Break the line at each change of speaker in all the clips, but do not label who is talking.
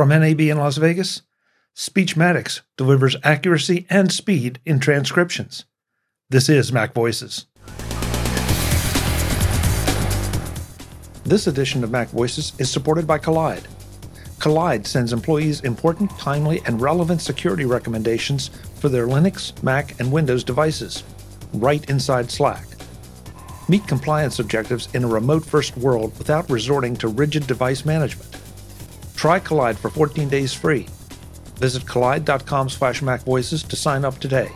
From NAB in Las Vegas, Speechmatics delivers accuracy and speed in transcriptions. This is Mac Voices. This edition of Mac Voices is supported by Kolide. Kolide sends employees important, timely, and relevant security recommendations for their Linux, Mac, and Windows devices, right inside Slack. Meet compliance objectives in a remote first world without resorting to rigid device management. Try Kolide for 14 days free. Visit kolide.com slash macvoices to sign up today.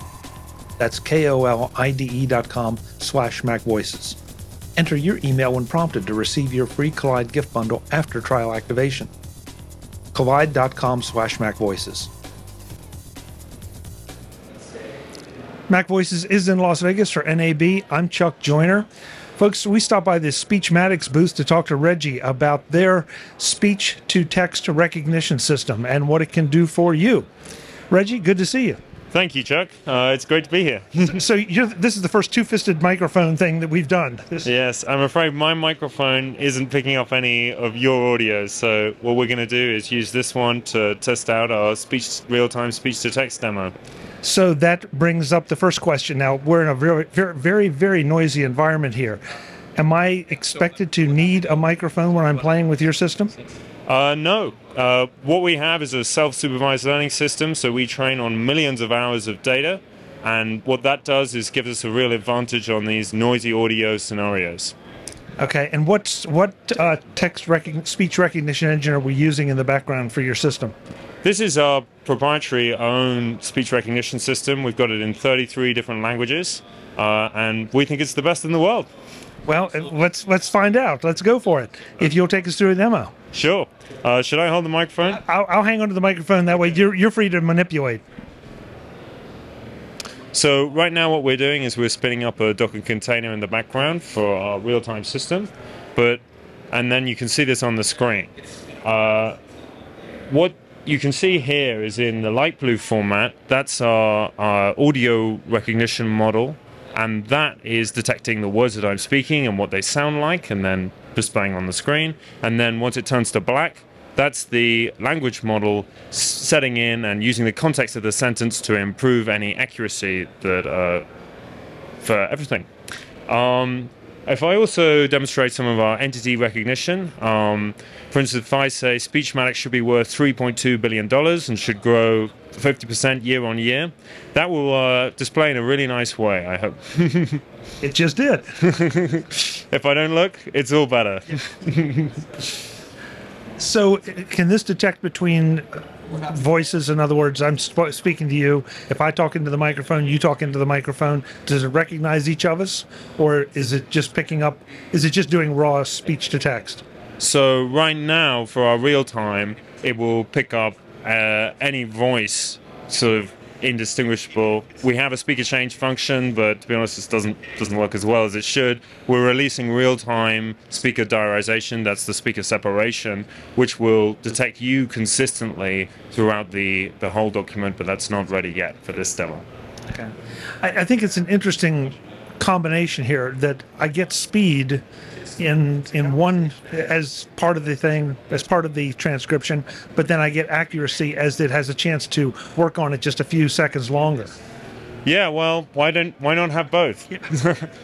That's K-O-L-I-D-E dot com slash macvoices. Enter your email when prompted to receive your free Kolide gift bundle after trial activation. Kolide.com slash macvoices. Mac Voices is in Las Vegas for NAB. I'm Chuck Joiner. Folks, we stopped by the Speechmatics booth to talk to Reggie about their speech to text recognition system and what it can do for you. Reggie, good to see you.
Thank you, Chuck. Uh, it's great to be here.
so this is the first two-fisted microphone thing that we've done. This-
yes, I'm afraid my microphone isn't picking up any of your audio. So what we're going to do is use this one to test out our speech real-time speech-to-text demo.
So that brings up the first question. Now we're in a very, very, very, very noisy environment here. Am I expected to need a microphone when I'm playing with your system?
Uh, no. Uh, what we have is a self-supervised learning system, so we train on millions of hours of data, and what that does is give us a real advantage on these noisy audio scenarios.
Okay, and what's what uh, text rec- speech recognition engine are we using in the background for your system?
This is our proprietary own speech recognition system. We've got it in 33 different languages, uh, and we think it's the best in the world.
Well, uh, let's let's find out. Let's go for it. If you'll take us through a demo.
Sure. Uh, should I hold the microphone?
I'll, I'll hang onto the microphone. That way, you're you're free to manipulate.
So right now, what we're doing is we're spinning up a Docker container in the background for our real-time system, but and then you can see this on the screen. Uh, what you can see here is in the light blue format, that's our, our, audio recognition model, and that is detecting the words that I'm speaking and what they sound like, and then displaying on the screen. And then once it turns to black, that's the language model setting in and using the context of the sentence to improve any accuracy that uh, for everything. Um, if I also demonstrate some of our entity recognition, um, for instance, if I say Speechmatics should be worth $3.2 billion and should grow 50% year on year, that will uh, display in a really nice way, I hope.
it just did.
if I don't look, it's all better.
so, can this detect between voices? In other words, I'm sp- speaking to you. If I talk into the microphone, you talk into the microphone. Does it recognize each of us, or is it just picking up? Is it just doing raw speech to text?
So right now, for our real time, it will pick up uh, any voice sort of indistinguishable. We have a speaker change function, but to be honest, this doesn't doesn't work as well as it should. We're releasing real-time speaker diarization. That's the speaker separation, which will detect you consistently throughout the the whole document. But that's not ready yet for this demo.
Okay, I, I think it's an interesting combination here that I get speed in in one as part of the thing as part of the transcription but then i get accuracy as it has a chance to work on it just a few seconds longer
yeah, well, why don't why not have both?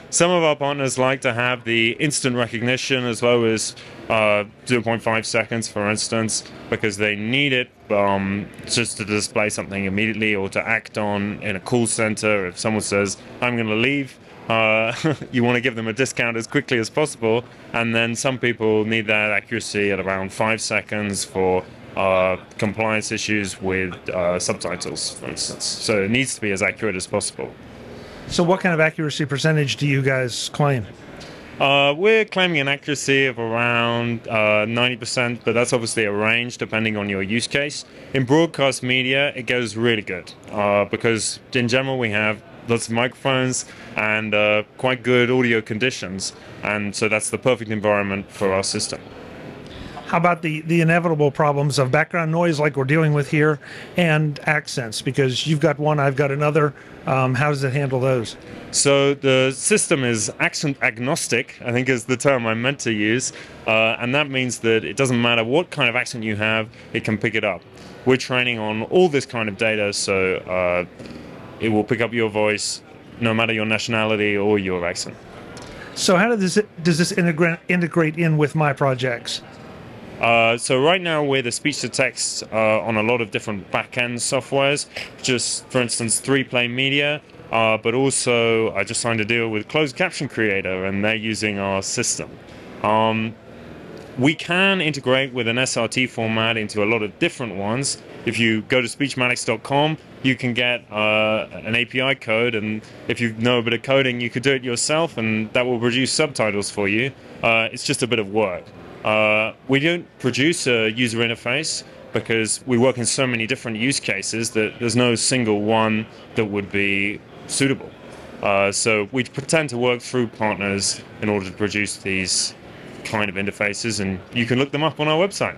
Some of our partners like to have the instant recognition as low as uh, 0.5 seconds, for instance, because they need it um, just to display something immediately or to act on in a call center. If someone says, "I'm going to leave," Uh, you want to give them a discount as quickly as possible, and then some people need that accuracy at around five seconds for uh, compliance issues with uh, subtitles, for instance. So it needs to be as accurate as possible.
So, what kind of accuracy percentage do you guys claim?
Uh, we're claiming an accuracy of around uh, 90%, but that's obviously a range depending on your use case. In broadcast media, it goes really good uh, because in general we have lots of microphones and uh, quite good audio conditions, and so that's the perfect environment for our system.
How about the, the inevitable problems of background noise like we're dealing with here and accents? Because you've got one, I've got another. Um, how does it handle those?
So the system is accent agnostic, I think is the term I meant to use. Uh, and that means that it doesn't matter what kind of accent you have, it can pick it up. We're training on all this kind of data, so uh, it will pick up your voice no matter your nationality or your accent.
So how does this, does this integrate, integrate in with my projects?
Uh, so right now we're the speech to text uh, on a lot of different back-end softwares. Just for instance, 3Play Media, uh, but also I just signed a deal with Closed Caption Creator, and they're using our system. Um, we can integrate with an SRT format into a lot of different ones. If you go to speechmatics.com, you can get uh, an API code, and if you know a bit of coding, you could do it yourself, and that will produce subtitles for you. Uh, it's just a bit of work. Uh, we don't produce a user interface because we work in so many different use cases that there's no single one that would be suitable. Uh, so we pretend to work through partners in order to produce these kind of interfaces, and you can look them up on our website.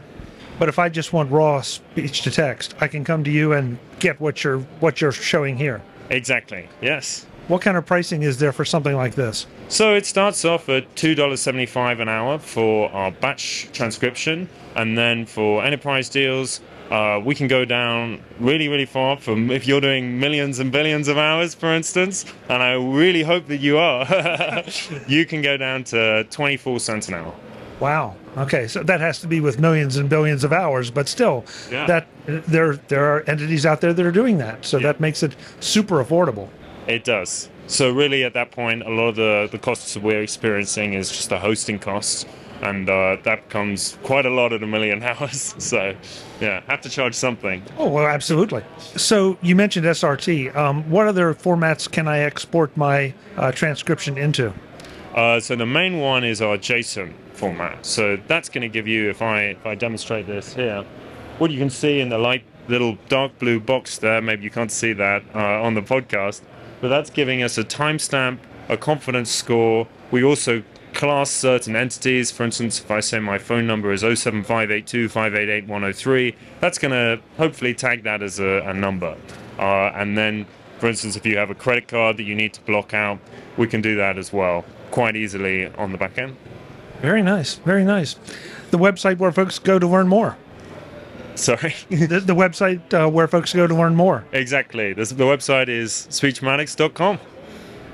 But if I just want raw speech to text, I can come to you and get what you're what you're showing here.
Exactly. Yes.
What kind of pricing is there for something like this?
So it starts off at $2.75 an hour for our batch transcription, and then for enterprise deals, uh, we can go down really, really far from if you're doing millions and billions of hours, for instance, and I really hope that you are, you can go down to 24 cents an hour.
Wow. Okay, so that has to be with millions and billions of hours, but still, yeah. that there there are entities out there that are doing that, so yeah. that makes it super affordable.
It does. So really, at that point, a lot of the the costs we're experiencing is just the hosting costs, and uh, that comes quite a lot at a million hours. So, yeah, have to charge something.
Oh well, absolutely. So you mentioned SRT. Um, what other formats can I export my uh, transcription into?
Uh, so the main one is our JSON format. So that's going to give you, if I if I demonstrate this here, what you can see in the light little dark blue box there. Maybe you can't see that uh, on the podcast but that's giving us a timestamp, a confidence score. We also class certain entities. For instance, if I say my phone number is 07582588103, that's going to hopefully tag that as a, a number. Uh, and then, for instance, if you have a credit card that you need to block out, we can do that as well quite easily on the back end.
Very nice. Very nice. The website where folks go to learn more.
Sorry.
the, the, website uh, where folks go to learn more.
Exactly. This, the website is speechmatics.com.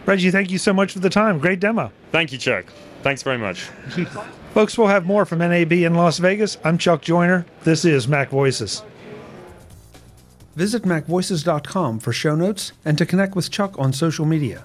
Reggie, thank you so much for the time. Great demo.
Thank you, Chuck. Thanks very much.
folks, we'll have more from NAB in Las Vegas. I'm Chuck Joiner. This is Mac Voices. Visit MacVoices.com for show notes and to connect with Chuck on social media.